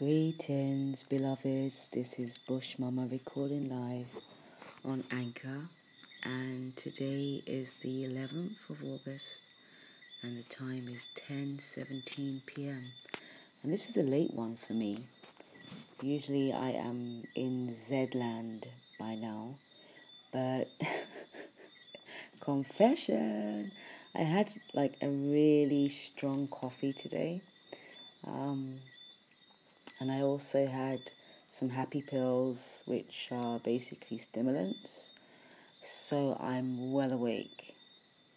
Greetings, beloveds. This is Bush Mama recording live on Anchor, and today is the 11th of August, and the time is 10:17 p.m. And this is a late one for me. Usually, I am in Zland by now, but confession, I had like a really strong coffee today. Um, and I also had some happy pills, which are basically stimulants. So I'm well awake.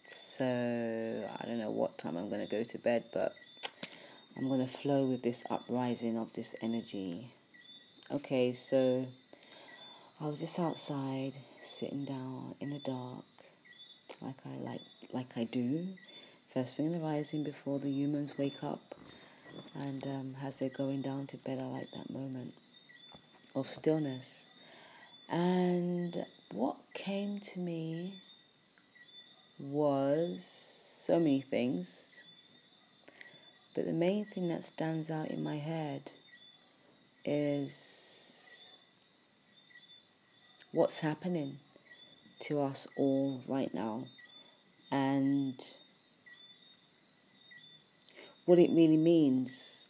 So I don't know what time I'm going to go to bed, but I'm going to flow with this uprising of this energy. Okay, so I was just outside, sitting down in the dark, like I like like I do. First thing in the rising before the humans wake up. And um, as they're going down to bed, I like that moment of stillness. And what came to me was so many things, but the main thing that stands out in my head is what's happening to us all right now and what it really means.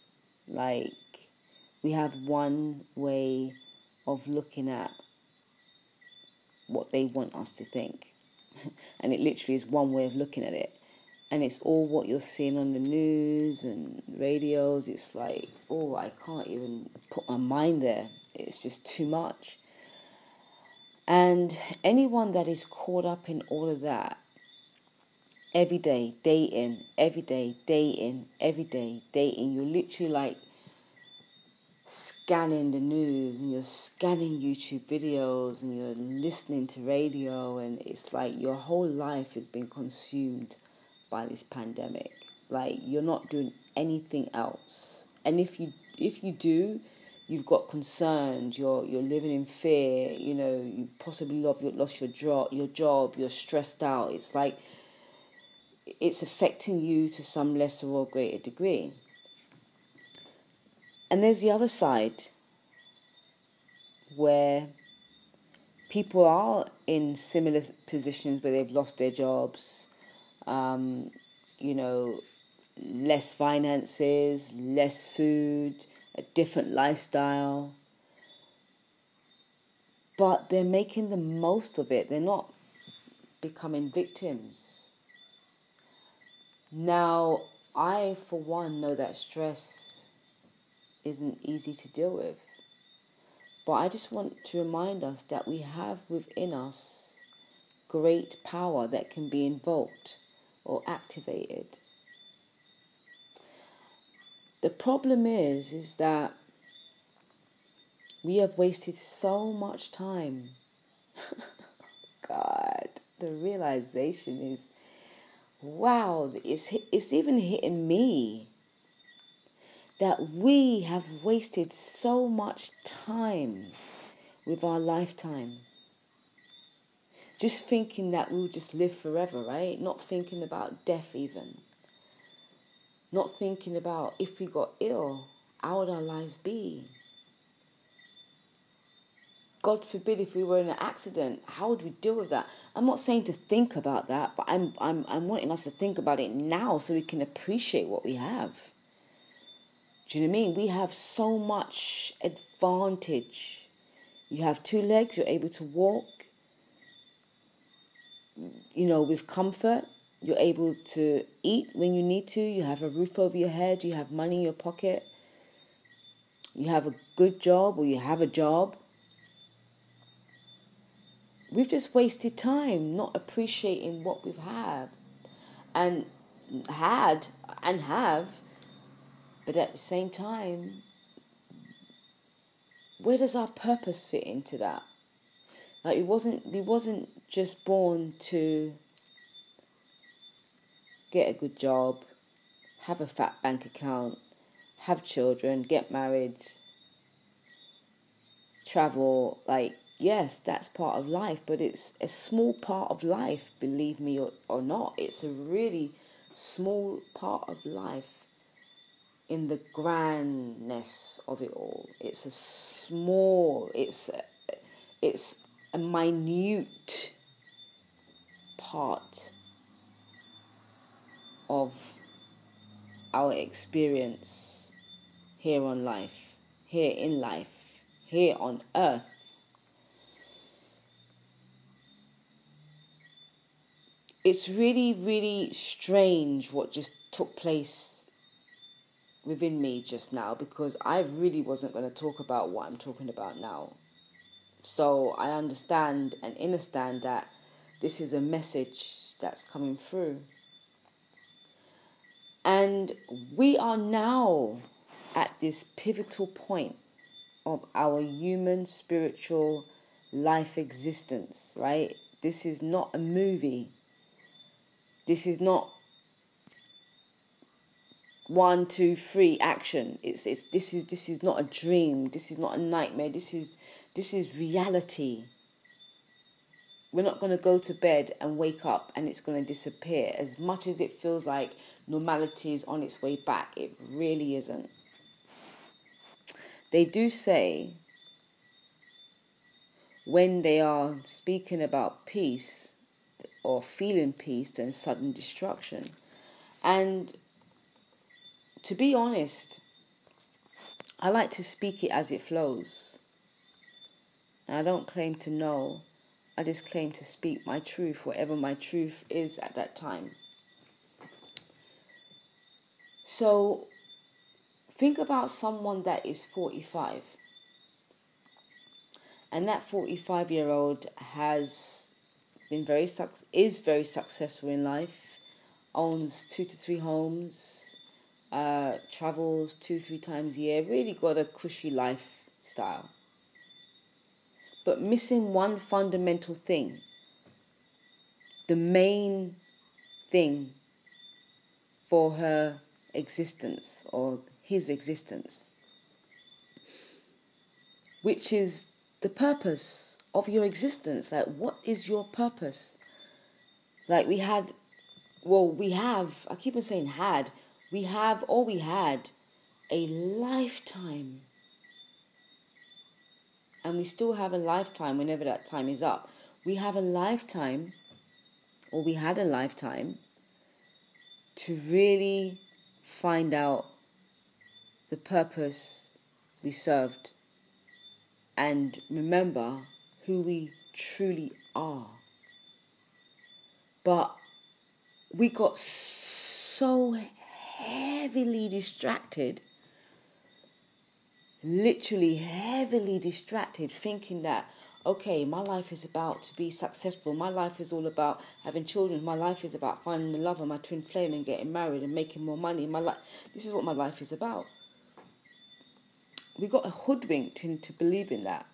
Like, we have one way of looking at what they want us to think. and it literally is one way of looking at it. And it's all what you're seeing on the news and radios. It's like, oh, I can't even put my mind there. It's just too much. And anyone that is caught up in all of that every day, day in, every day, day in, every day, day in. You're literally like scanning the news and you're scanning YouTube videos and you're listening to radio, and it's like your whole life has been consumed by this pandemic. Like you're not doing anything else, and if you if you do, you've got concerns. You're you're living in fear. You know you possibly lost your lost your job. Your job. You're stressed out. It's like it's affecting you to some lesser or greater degree. And there's the other side where people are in similar positions where they've lost their jobs, um, you know, less finances, less food, a different lifestyle. But they're making the most of it. They're not becoming victims now, I, for one, know that stress isn't easy to deal with. But I just want to remind us that we have within us great power that can be invoked or activated. The problem is is that we have wasted so much time. God, the realization is wow, it's, it's even hitting me that we have wasted so much time with our lifetime. Just thinking that we'll just live forever, right? Not thinking about death, even. Not thinking about if we got ill, how would our lives be? God forbid if we were in an accident, how would we deal with that? I'm not saying to think about that, but I'm I'm I'm wanting us to think about it now so we can appreciate what we have. Do you know what I mean? We have so much advantage. You have two legs, you're able to walk, you know, with comfort. You're able to eat when you need to. You have a roof over your head. You have money in your pocket. You have a good job or you have a job we've just wasted time not appreciating what we've had and had and have but at the same time where does our purpose fit into that? Like we wasn't we wasn't just born to get a good job have a fat bank account have children get married travel like yes, that's part of life, but it's a small part of life, believe me or, or not. It's a really small part of life in the grandness of it all. It's a small, it's a, it's a minute part of our experience here on life, here in life, here on earth. It's really, really strange what just took place within me just now because I really wasn't going to talk about what I'm talking about now. So I understand and understand that this is a message that's coming through. And we are now at this pivotal point of our human spiritual life existence, right? This is not a movie. This is not one, two, three, action. It's it's this is this is not a dream. This is not a nightmare. This is this is reality. We're not going to go to bed and wake up and it's going to disappear. As much as it feels like normality is on its way back, it really isn't. They do say when they are speaking about peace or feeling peace than sudden destruction. And to be honest, I like to speak it as it flows. I don't claim to know I just claim to speak my truth, whatever my truth is at that time. So, think about someone that is 45. And that 45 year old has been very is very successful in life, owns two to three homes, uh, travels two, three times a year, really got a cushy lifestyle but missing one fundamental thing. The main thing for her existence or his existence, which is the purpose of your existence. Like, what is your purpose? Like, we had, well, we have, I keep on saying had, we have or we had a lifetime and we still have a lifetime whenever that time is up. We have a lifetime, or we had a lifetime, to really find out the purpose we served and remember who we truly are. But we got so heavily distracted literally heavily distracted, thinking that, okay, my life is about to be successful. My life is all about having children. My life is about finding the love of my twin flame and getting married and making more money. My life, this is what my life is about. We got hoodwinked into believing that.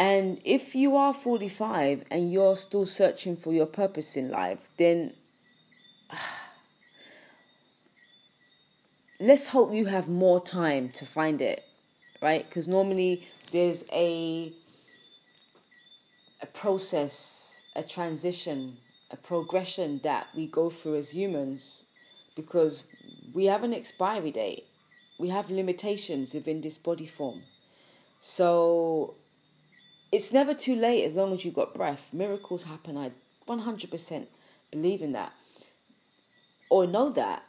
And if you are 45 and you're still searching for your purpose in life, then let's hope you have more time to find it, right? Because normally there's a a process, a transition, a progression that we go through as humans because we have an expiry date. We have limitations within this body form. So it's never too late as long as you've got breath. Miracles happen. I 100% believe in that or know that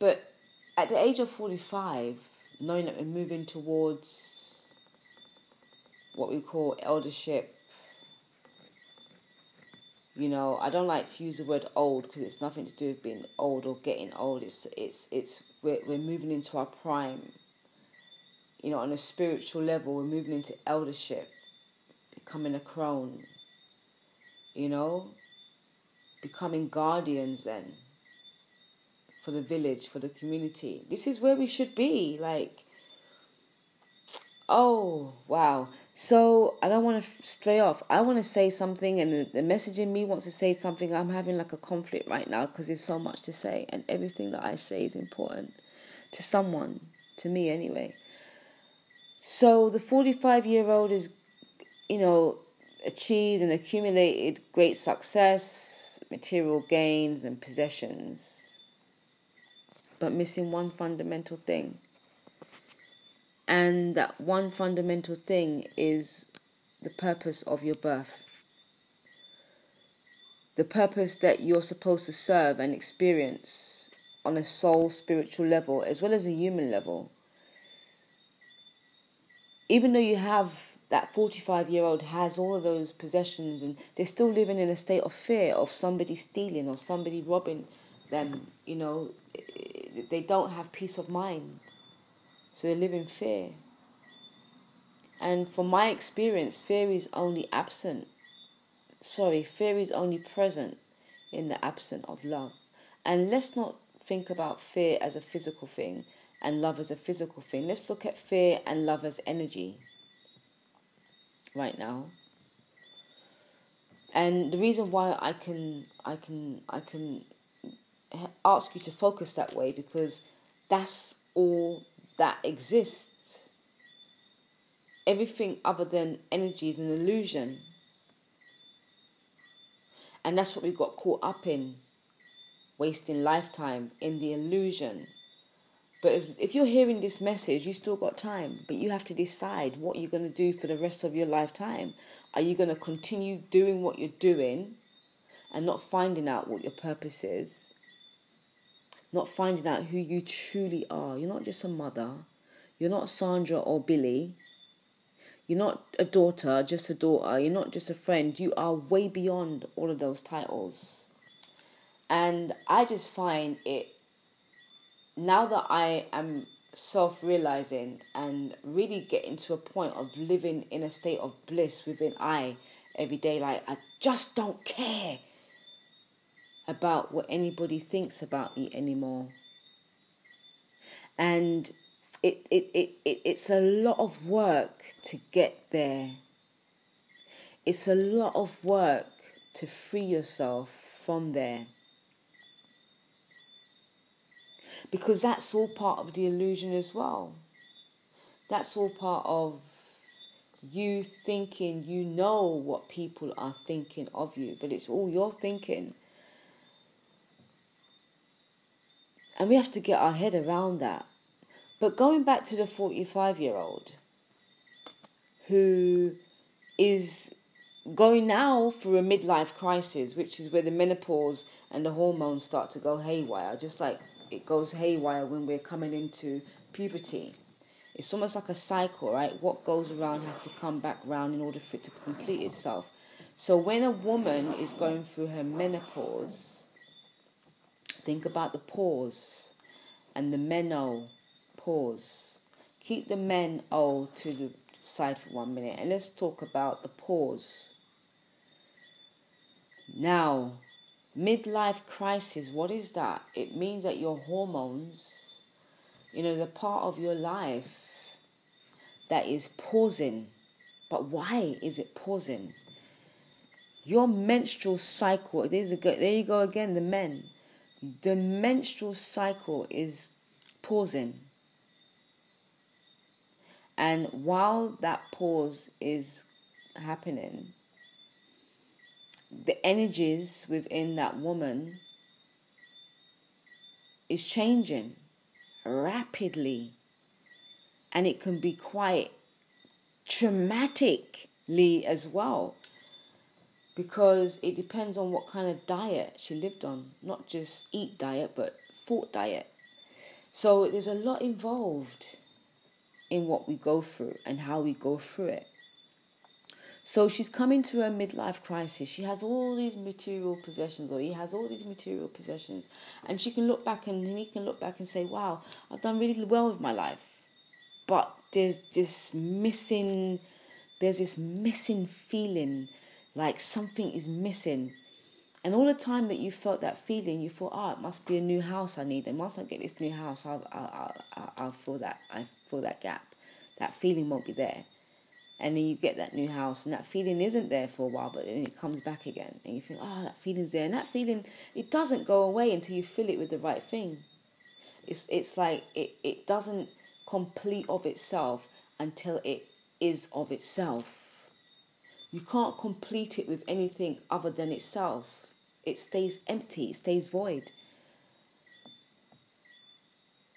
but at the age of 45, knowing that we're moving towards what we call eldership, you know, I don't like to use the word old because it's nothing to do with being old or getting old. It's it's it's we're we're moving into our prime. You know, on a spiritual level, we're moving into eldership, becoming a crone. You know, becoming guardians then for the village, for the community. This is where we should be. Like, oh, wow. So I don't want to stray off. I want to say something, and the, the message in me wants to say something. I'm having like a conflict right now because there's so much to say, and everything that I say is important to someone, to me anyway. So the 45 year old is, you know, achieved and accumulated great success, material gains and possessions, but missing one fundamental thing. And that one fundamental thing is the purpose of your birth. The purpose that you're supposed to serve and experience on a soul spiritual level as well as a human level. Even though you have that 45 year old has all of those possessions and they're still living in a state of fear of somebody stealing or somebody robbing them, you know, they don't have peace of mind. So they live in fear. And from my experience, fear is only absent. Sorry, fear is only present in the absence of love. And let's not think about fear as a physical thing and love as a physical thing. Let's look at fear and love as energy right now. And the reason why I can I can I can ask you to focus that way because that's all that exists. Everything other than energy is an illusion. And that's what we got caught up in, wasting lifetime in the illusion but if you're hearing this message, you still got time, but you have to decide what you're going to do for the rest of your lifetime. Are you going to continue doing what you're doing and not finding out what your purpose is? Not finding out who you truly are. You're not just a mother, you're not Sandra or Billy. You're not a daughter, just a daughter. You're not just a friend. You are way beyond all of those titles. And I just find it now that I am self realizing and really getting to a point of living in a state of bliss within I every day, like I just don't care about what anybody thinks about me anymore. And it, it, it, it, it's a lot of work to get there. It's a lot of work to free yourself from there because that's all part of the illusion as well. That's all part of you thinking you know what people are thinking of you, but it's all your thinking. And we have to get our head around that. But going back to the 45 year old who is going now through a midlife crisis, which is where the menopause and the hormones start to go haywire, just like it goes haywire when we're coming into puberty. It's almost like a cycle, right? What goes around has to come back round in order for it to complete itself. So when a woman is going through her menopause, think about the pause and the meno pause. Keep the men o to the side for one minute and let's talk about the pause. Now, midlife crisis, what is that? It means that your hormones, you know, a part of your life that is pausing. But why is it pausing? Your menstrual cycle, a, there you go again, the men. The menstrual cycle is pausing. And while that pause is happening, the energies within that woman is changing rapidly. And it can be quite traumatically as well. Because it depends on what kind of diet she lived on. Not just eat diet but thought diet. So there's a lot involved in what we go through and how we go through it so she's coming to her midlife crisis. She has all these material possessions, or he has all these material possessions, and she can look back and he can look back and say, "Wow, I've done really well with my life," but there's this missing, there's this missing feeling, like something is missing. And all the time that you felt that feeling, you thought, "Oh, it must be a new house I need." And once I get this new house, I'll, I'll, I'll, I'll fill that, I fill that gap. That feeling won't be there and then you get that new house and that feeling isn't there for a while but then it comes back again. And you think oh that feeling's there. And that feeling it doesn't go away until you fill it with the right thing. It's it's like it, it doesn't complete of itself until it is of itself. You can't complete it with anything other than itself. It stays empty, it stays void.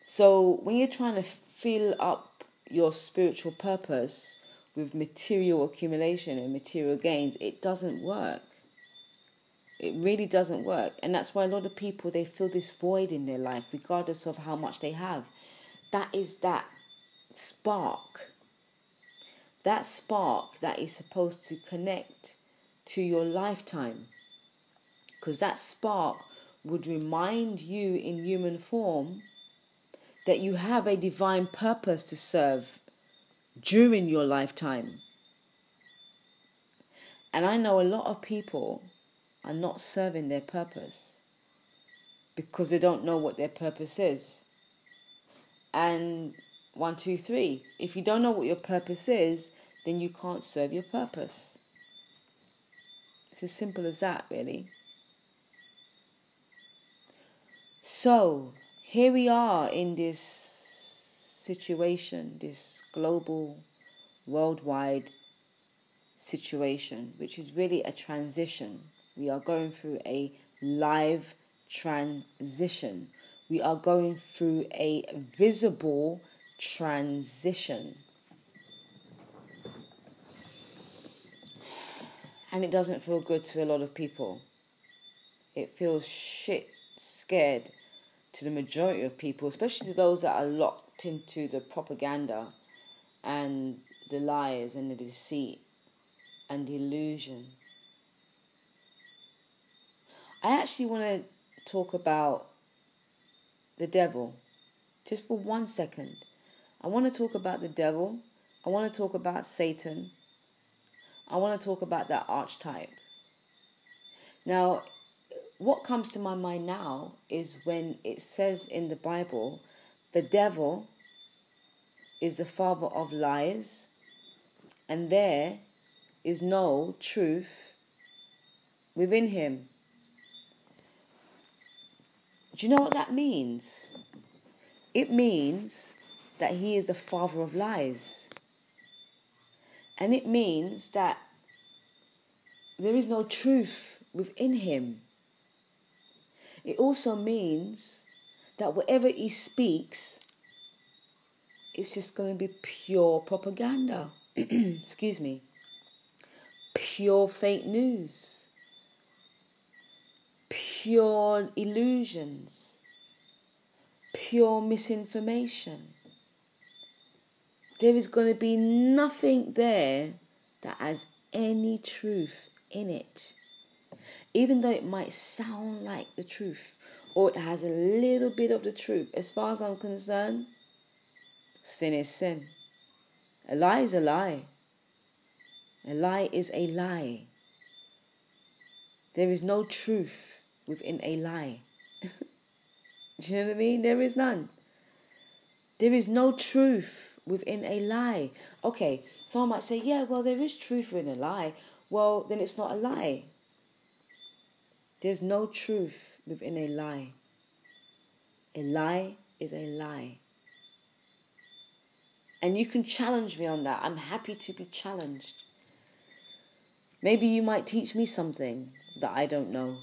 So when you're trying to fill up your spiritual purpose with material accumulation and material gains, it doesn't work. It really doesn't work. And that's why a lot of people they feel this void in their life, regardless of how much they have. That is that spark. That spark that is supposed to connect to your lifetime. Because that spark would remind you in human form that you have a divine purpose to serve during your lifetime. And I know a lot of people are not serving their purpose because they don't know what their purpose is. And one, two, three. If you don't know what your purpose is, then you can't serve your purpose. It's as simple as that, really. So, here we are in this situation, this global, worldwide situation, which is really a transition. We are going through a live transition. We are going through a visible transition. And it doesn't feel good to a lot of people. It feels shit scared to the majority of people, especially those that are locked into the propaganda and the lies and the deceit and the illusion. I actually want to talk about the devil just for one second. I want to talk about the devil. I want to talk about Satan. I want to talk about that archetype. Now, what comes to my mind now is when it says in the Bible, the devil is the father of lies, and there is no truth within him. Do you know what that means? It means that he is the father of lies. And it means that there is no truth within him. It also means that whatever he speaks, it's just going to be pure propaganda. Excuse me. Pure fake news. Pure illusions. Pure misinformation. There is going to be nothing there that has any truth in it even though it might sound like the truth or it has a little bit of the truth, as far as I'm concerned, sin is sin. A lie is a lie. A lie is a lie. There is no truth within a lie. Do you know what I mean? There is none. There is no truth within a lie. Okay, someone might say, yeah, well, there is truth in a lie. Well, then it's not a lie. There's no truth within a lie. A lie is a lie. And you can challenge me on that. I'm happy to be challenged. Maybe you might teach me something that I don't know.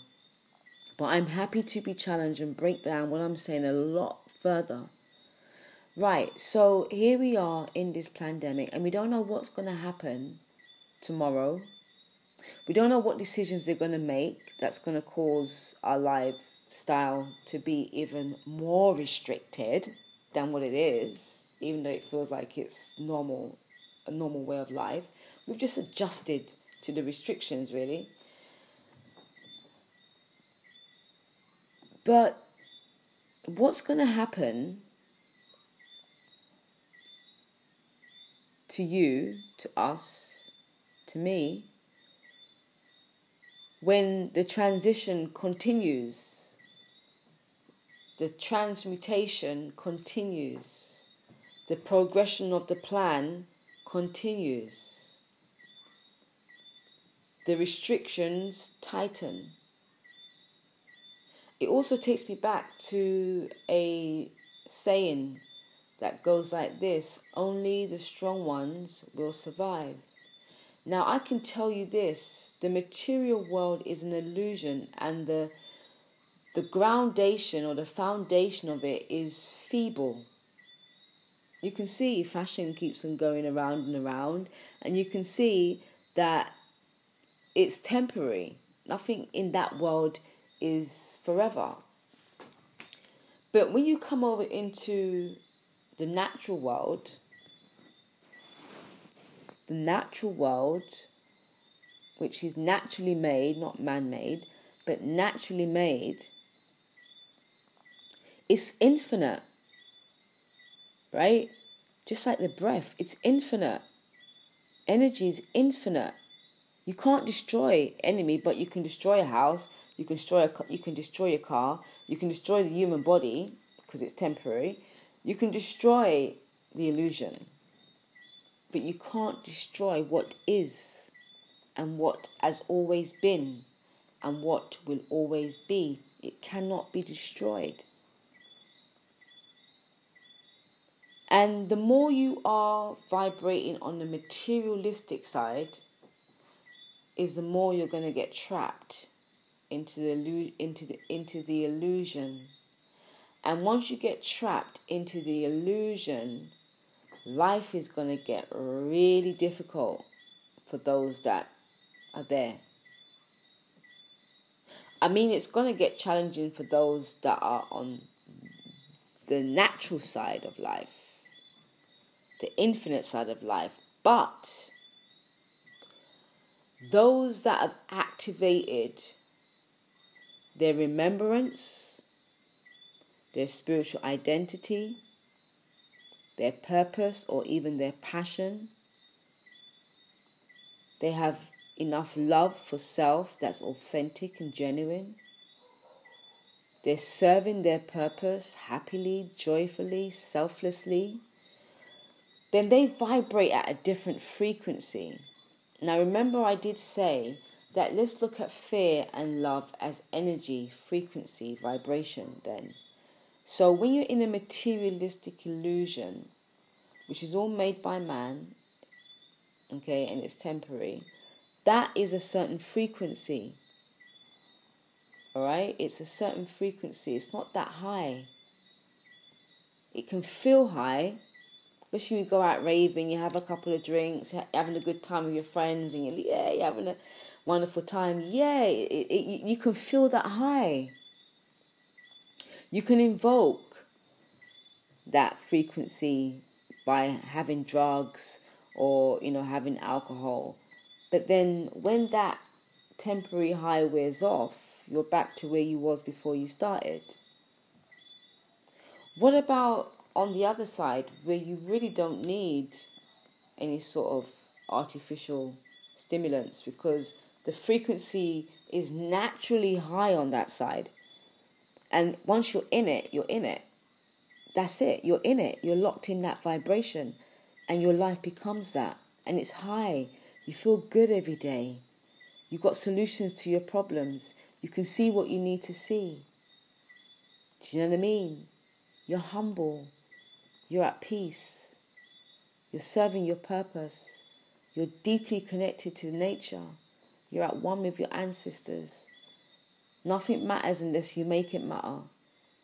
But I'm happy to be challenged and break down what I'm saying a lot further. Right, so here we are in this pandemic, and we don't know what's going to happen tomorrow, we don't know what decisions they're going to make that's going to cause our lifestyle to be even more restricted than what it is, even though it feels like it's normal, a normal way of life. We've just adjusted to the restrictions, really. But what's going to happen to you, to us, to me, when the transition continues, the transmutation continues, the progression of the plan continues, the restrictions tighten. It also takes me back to a saying that goes like this only the strong ones will survive. Now, I can tell you this the material world is an illusion, and the the groundation or the foundation of it is feeble. You can see fashion keeps on going around and around, and you can see that it's temporary. Nothing in that world is forever. But when you come over into the natural world, the natural world, which is naturally made, not man made, but naturally made, is infinite. Right? Just like the breath, it's infinite. Energy is infinite. You can't destroy enemy, but you can destroy a house. You can destroy a, you can destroy a car. You can destroy the human body because it's temporary. You can destroy the illusion. But you can't destroy what is and what has always been and what will always be. It cannot be destroyed. And the more you are vibrating on the materialistic side, is the more you're going to get trapped into the into the into the illusion. And once you get trapped into the illusion, life is going to get really difficult for those that are there. I mean, it's going to get challenging for those that are on the natural side of life, the infinite side of life. But those that have activated their remembrance, their spiritual identity, their purpose, or even their passion. They have enough love for self that's authentic and genuine. They're serving their purpose happily, joyfully, selflessly. Then they vibrate at a different frequency. Now, remember, I did say that let's look at fear and love as energy, frequency, vibration, then. So when you're in a materialistic illusion, which is all made by man, okay, and it's temporary, that is a certain frequency. All right? It's a certain frequency. It's not that high. It can feel high, when you go out raving, you have a couple of drinks, having a good time with your friends, and you're, yeah, you're having a wonderful time. Yeah, it, it, you can feel that high. You can invoke that frequency by having drugs or you know having alcohol but then when that temporary high wears off you're back to where you was before you started what about on the other side where you really don't need any sort of artificial stimulants because the frequency is naturally high on that side and once you're in it, you're in it. That's it. You're in it. You're locked in that vibration. And your life becomes that. And it's high. You feel good every day. You've got solutions to your problems. You can see what you need to see. Do you know what I mean? You're humble. You're at peace. You're serving your purpose. You're deeply connected to nature. You're at one with your ancestors. Nothing matters unless you make it matter.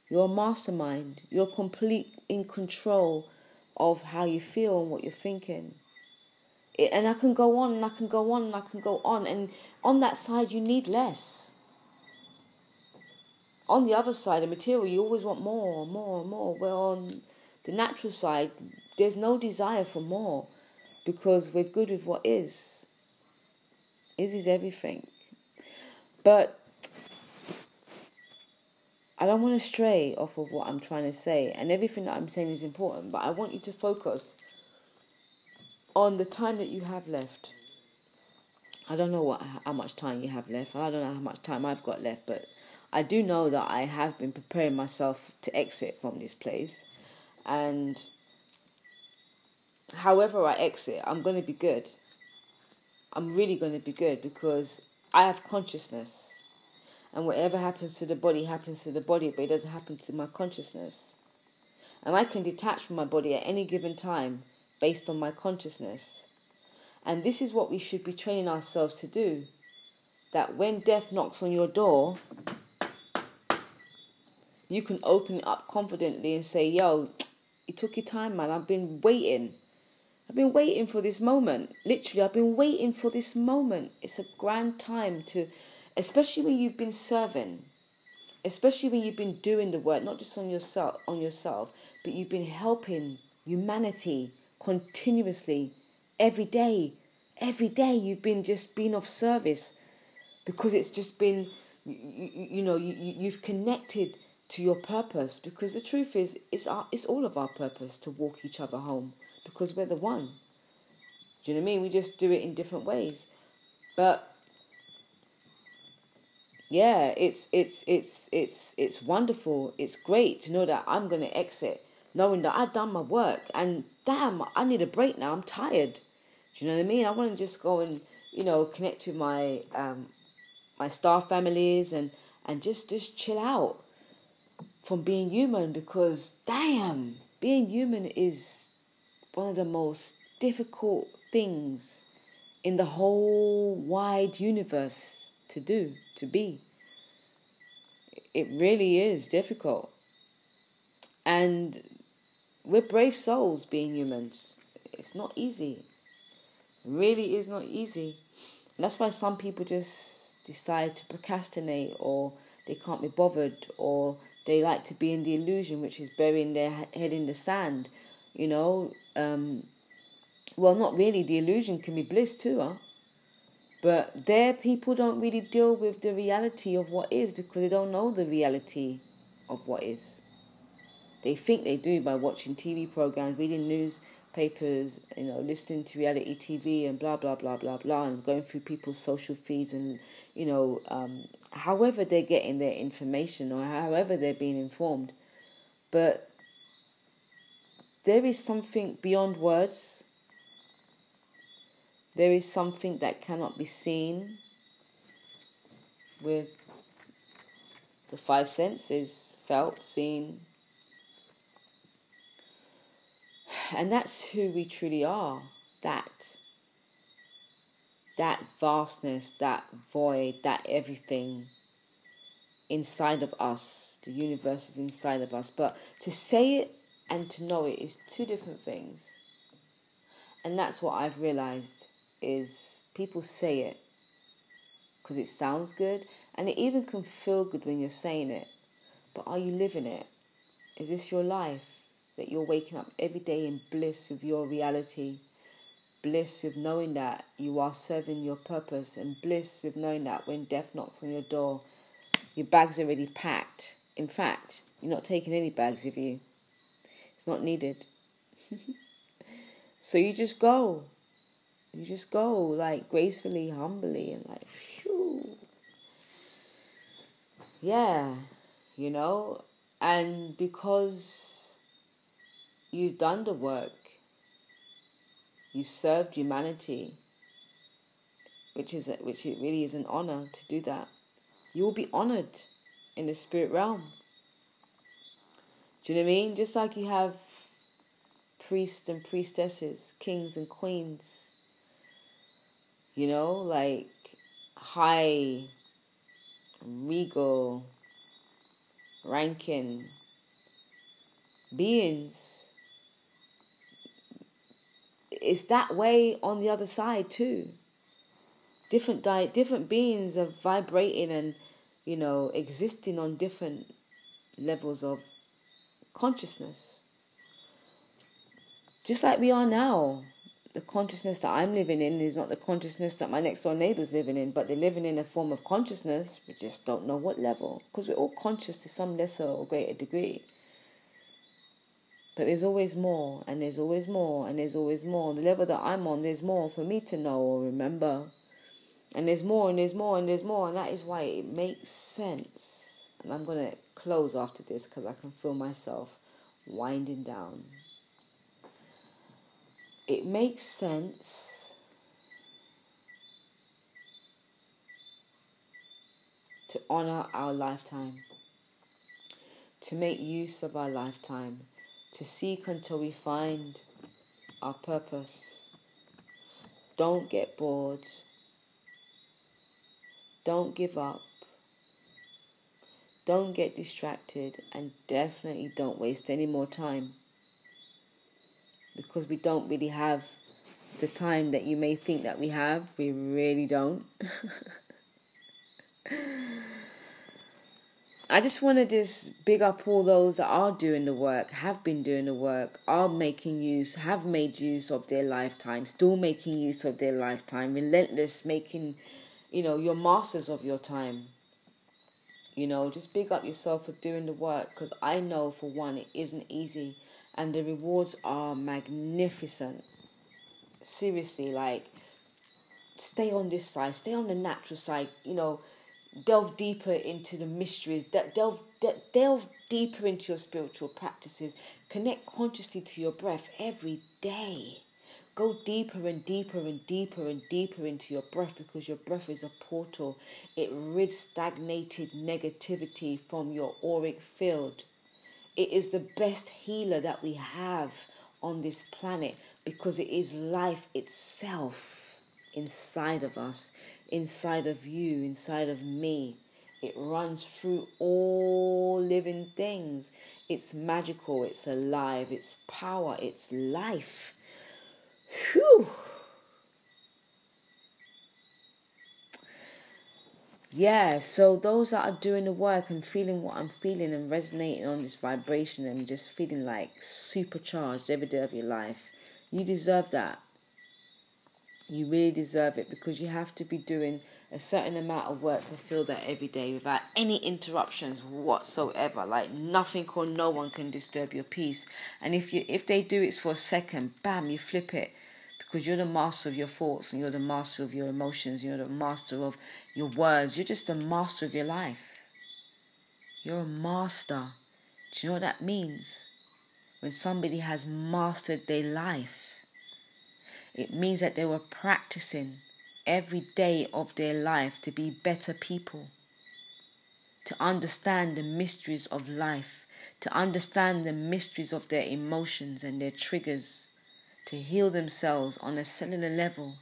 You're a mastermind. You're complete in control of how you feel and what you're thinking. It, and I can go on and I can go on and I can go on. And on that side, you need less. On the other side, the material, you always want more, more, more. Where on the natural side, there's no desire for more because we're good with what is. Is is everything. But I don't want to stray off of what I'm trying to say, and everything that I'm saying is important, but I want you to focus on the time that you have left. I don't know what how much time you have left. I don't know how much time I've got left, but I do know that I have been preparing myself to exit from this place, and however I exit, I'm going to be good. I'm really going to be good because I have consciousness and whatever happens to the body happens to the body, but it doesn't happen to my consciousness. And I can detach from my body at any given time based on my consciousness. And this is what we should be training ourselves to do. That when death knocks on your door, you can open it up confidently and say, Yo, it took your time, man. I've been waiting. I've been waiting for this moment. Literally, I've been waiting for this moment. It's a grand time to, especially when you've been serving, especially when you've been doing the work, not just on yourself, on yourself, but you've been helping humanity continuously, every day, every day. You've been just being of service, because it's just been, you, you, you know, you, you've connected to your purpose. Because the truth is, it's our, it's all of our purpose to walk each other home because we're the one. Do you know what I mean? We just do it in different ways. But yeah, it's it's it's it's it's wonderful. It's great to know that I'm gonna exit, knowing that I've done my work and damn, I need a break now. I'm tired. Do you know what I mean? I want to just go and you know connect with my um my staff families and and just just chill out from being human because damn, being human is one of the most difficult things in the whole wide universe to do, to be. It really is difficult. And we're brave souls being humans. It's not easy. It really is not easy. And that's why some people just decide to procrastinate or they can't be bothered or they like to be in the illusion, which is burying their head in the sand you know, um, well, not really. The illusion can be bliss too, huh? But there, people don't really deal with the reality of what is because they don't know the reality of what is. They think they do by watching TV programs, reading newspapers, you know, listening to reality TV and blah blah blah blah blah, and going through people's social feeds and you know, um, however they're getting their information or however they're being informed. But there is something beyond words. There is something that cannot be seen with the five senses felt, seen. And that's who we truly are. That. That vastness, that void, that everything inside of us. The universe is inside of us. But to say it and to know it is two different things. And that's what I've realized is people say it because it sounds good and it even can feel good when you're saying it. But are you living it? Is this your life that you're waking up every day in bliss with your reality? Bliss with knowing that you are serving your purpose, and bliss with knowing that when death knocks on your door, your bag's are already packed. In fact, you're not taking any bags with you. It's not needed. so you just go. You just go like gracefully, humbly, and like, phew. Yeah, you know, and because you've done the work, you've served humanity, which is which it really is an honor to do that. You will be honored in the spirit realm. Do you know what I mean? Just like you have priests and priestesses, kings and queens, you know, like high, regal, ranking beings. It's that way on the other side too. Different di- different beings are vibrating and, you know, existing on different levels of consciousness. Just like we are now. The consciousness that I'm living in is not the consciousness that my next door neighbor's living in, but they're living in a form of consciousness. We just don't know what level. Because we're all conscious to some lesser or greater degree. But there's always more, and there's always more, and there's always more. The level that I'm on, there's more for me to know or remember. And there's more, and there's more, and there's more. And that is why it makes sense. And I'm going to close after this because I can feel myself winding down. It makes sense to honor our lifetime, to make use of our lifetime, to seek until we find our purpose, don't get bored. Don't give up. Don't get distracted and definitely don't waste any more time because we don't really have the time that you may think that we have. We really don't. I just want to just big up all those that are doing the work, have been doing the work, are making use, have made use of their lifetime, still making use of their lifetime, relentless, making, you know, your masters of your time. You know, just big up yourself for doing the work because I know for one it isn't easy and the rewards are magnificent. Seriously, like stay on this side, stay on the natural side, you know delve deeper into the mysteries, that delve, delve deeper into your spiritual practices, connect consciously to your breath every day. Go deeper and deeper and deeper and deeper into your breath because your breath is a portal. It rids stagnated negativity from your auric field. It is the best healer that we have on this planet because it is life itself inside of us inside of you, inside of me. It runs through all living things. It's magical, it's alive, it's power, it's life. Whew. Yeah, so those that are doing the work and feeling what I'm feeling and resonating on this vibration and just feeling like supercharged every day of your life, you deserve that. You really deserve it because you have to be doing a certain amount of work to feel that every day without any interruptions whatsoever. Like nothing or no one can disturb your peace. And if you if they do it for a second, bam, you flip it. Because you're the master of your thoughts and you're the master of your emotions, you're the master of your words, you're just the master of your life. You're a master. Do you know what that means? When somebody has mastered their life it means that they were practicing every day of their life to be better people, to understand the mysteries of life, to understand the mysteries of their emotions and their triggers, to heal themselves on a cellular level,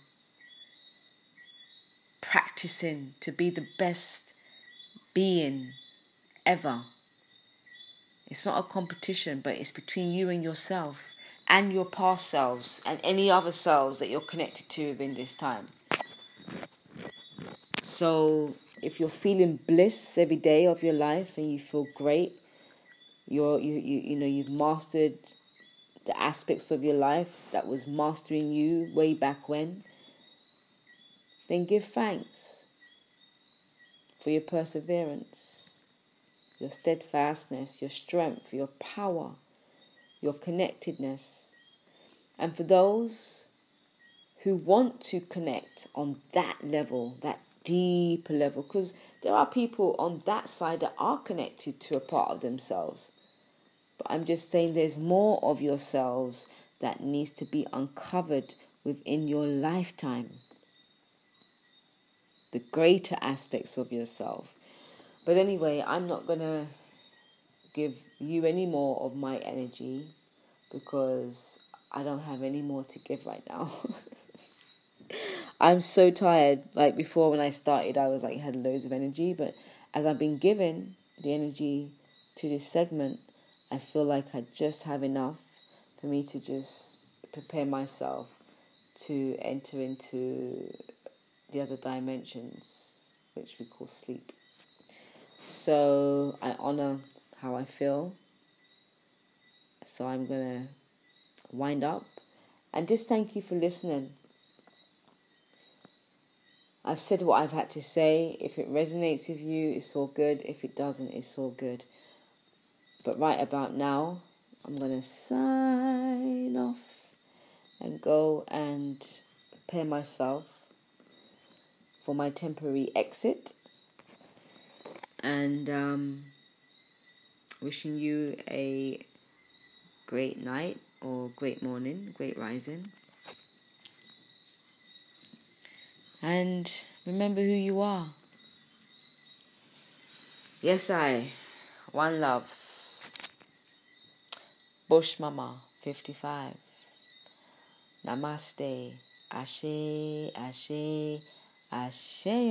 practicing to be the best being ever. It's not a competition, but it's between you and yourself and your past selves and any other selves that you're connected to within this time. So if you're feeling bliss every day of your life and you feel great, you're you, you you know you've mastered the aspects of your life that was mastering you way back when, then give thanks for your perseverance, your steadfastness, your strength, your power your connectedness. And for those who want to connect on that level, that deeper level, because there are people on that side that are connected to a part of themselves. But I'm just saying there's more of yourselves that needs to be uncovered within your lifetime. The greater aspects of yourself. But anyway, I'm not going to give you any more of my energy because I don't have any more to give right now. I'm so tired. Like before, when I started, I was like had loads of energy, but as I've been given the energy to this segment, I feel like I just have enough for me to just prepare myself to enter into the other dimensions, which we call sleep. So I honor how I feel. So I'm going to wind up and just thank you for listening. I've said what I've had to say. If it resonates with you, it's all good. If it doesn't, it's all good. But right about now, I'm going to sign off and go and prepare myself for my temporary exit. And um, Wishing you a great night or great morning, great rising. And remember who you are. Yes, I. One love. Bush Mama, 55. Namaste. Ashe, Ashe, Asheo.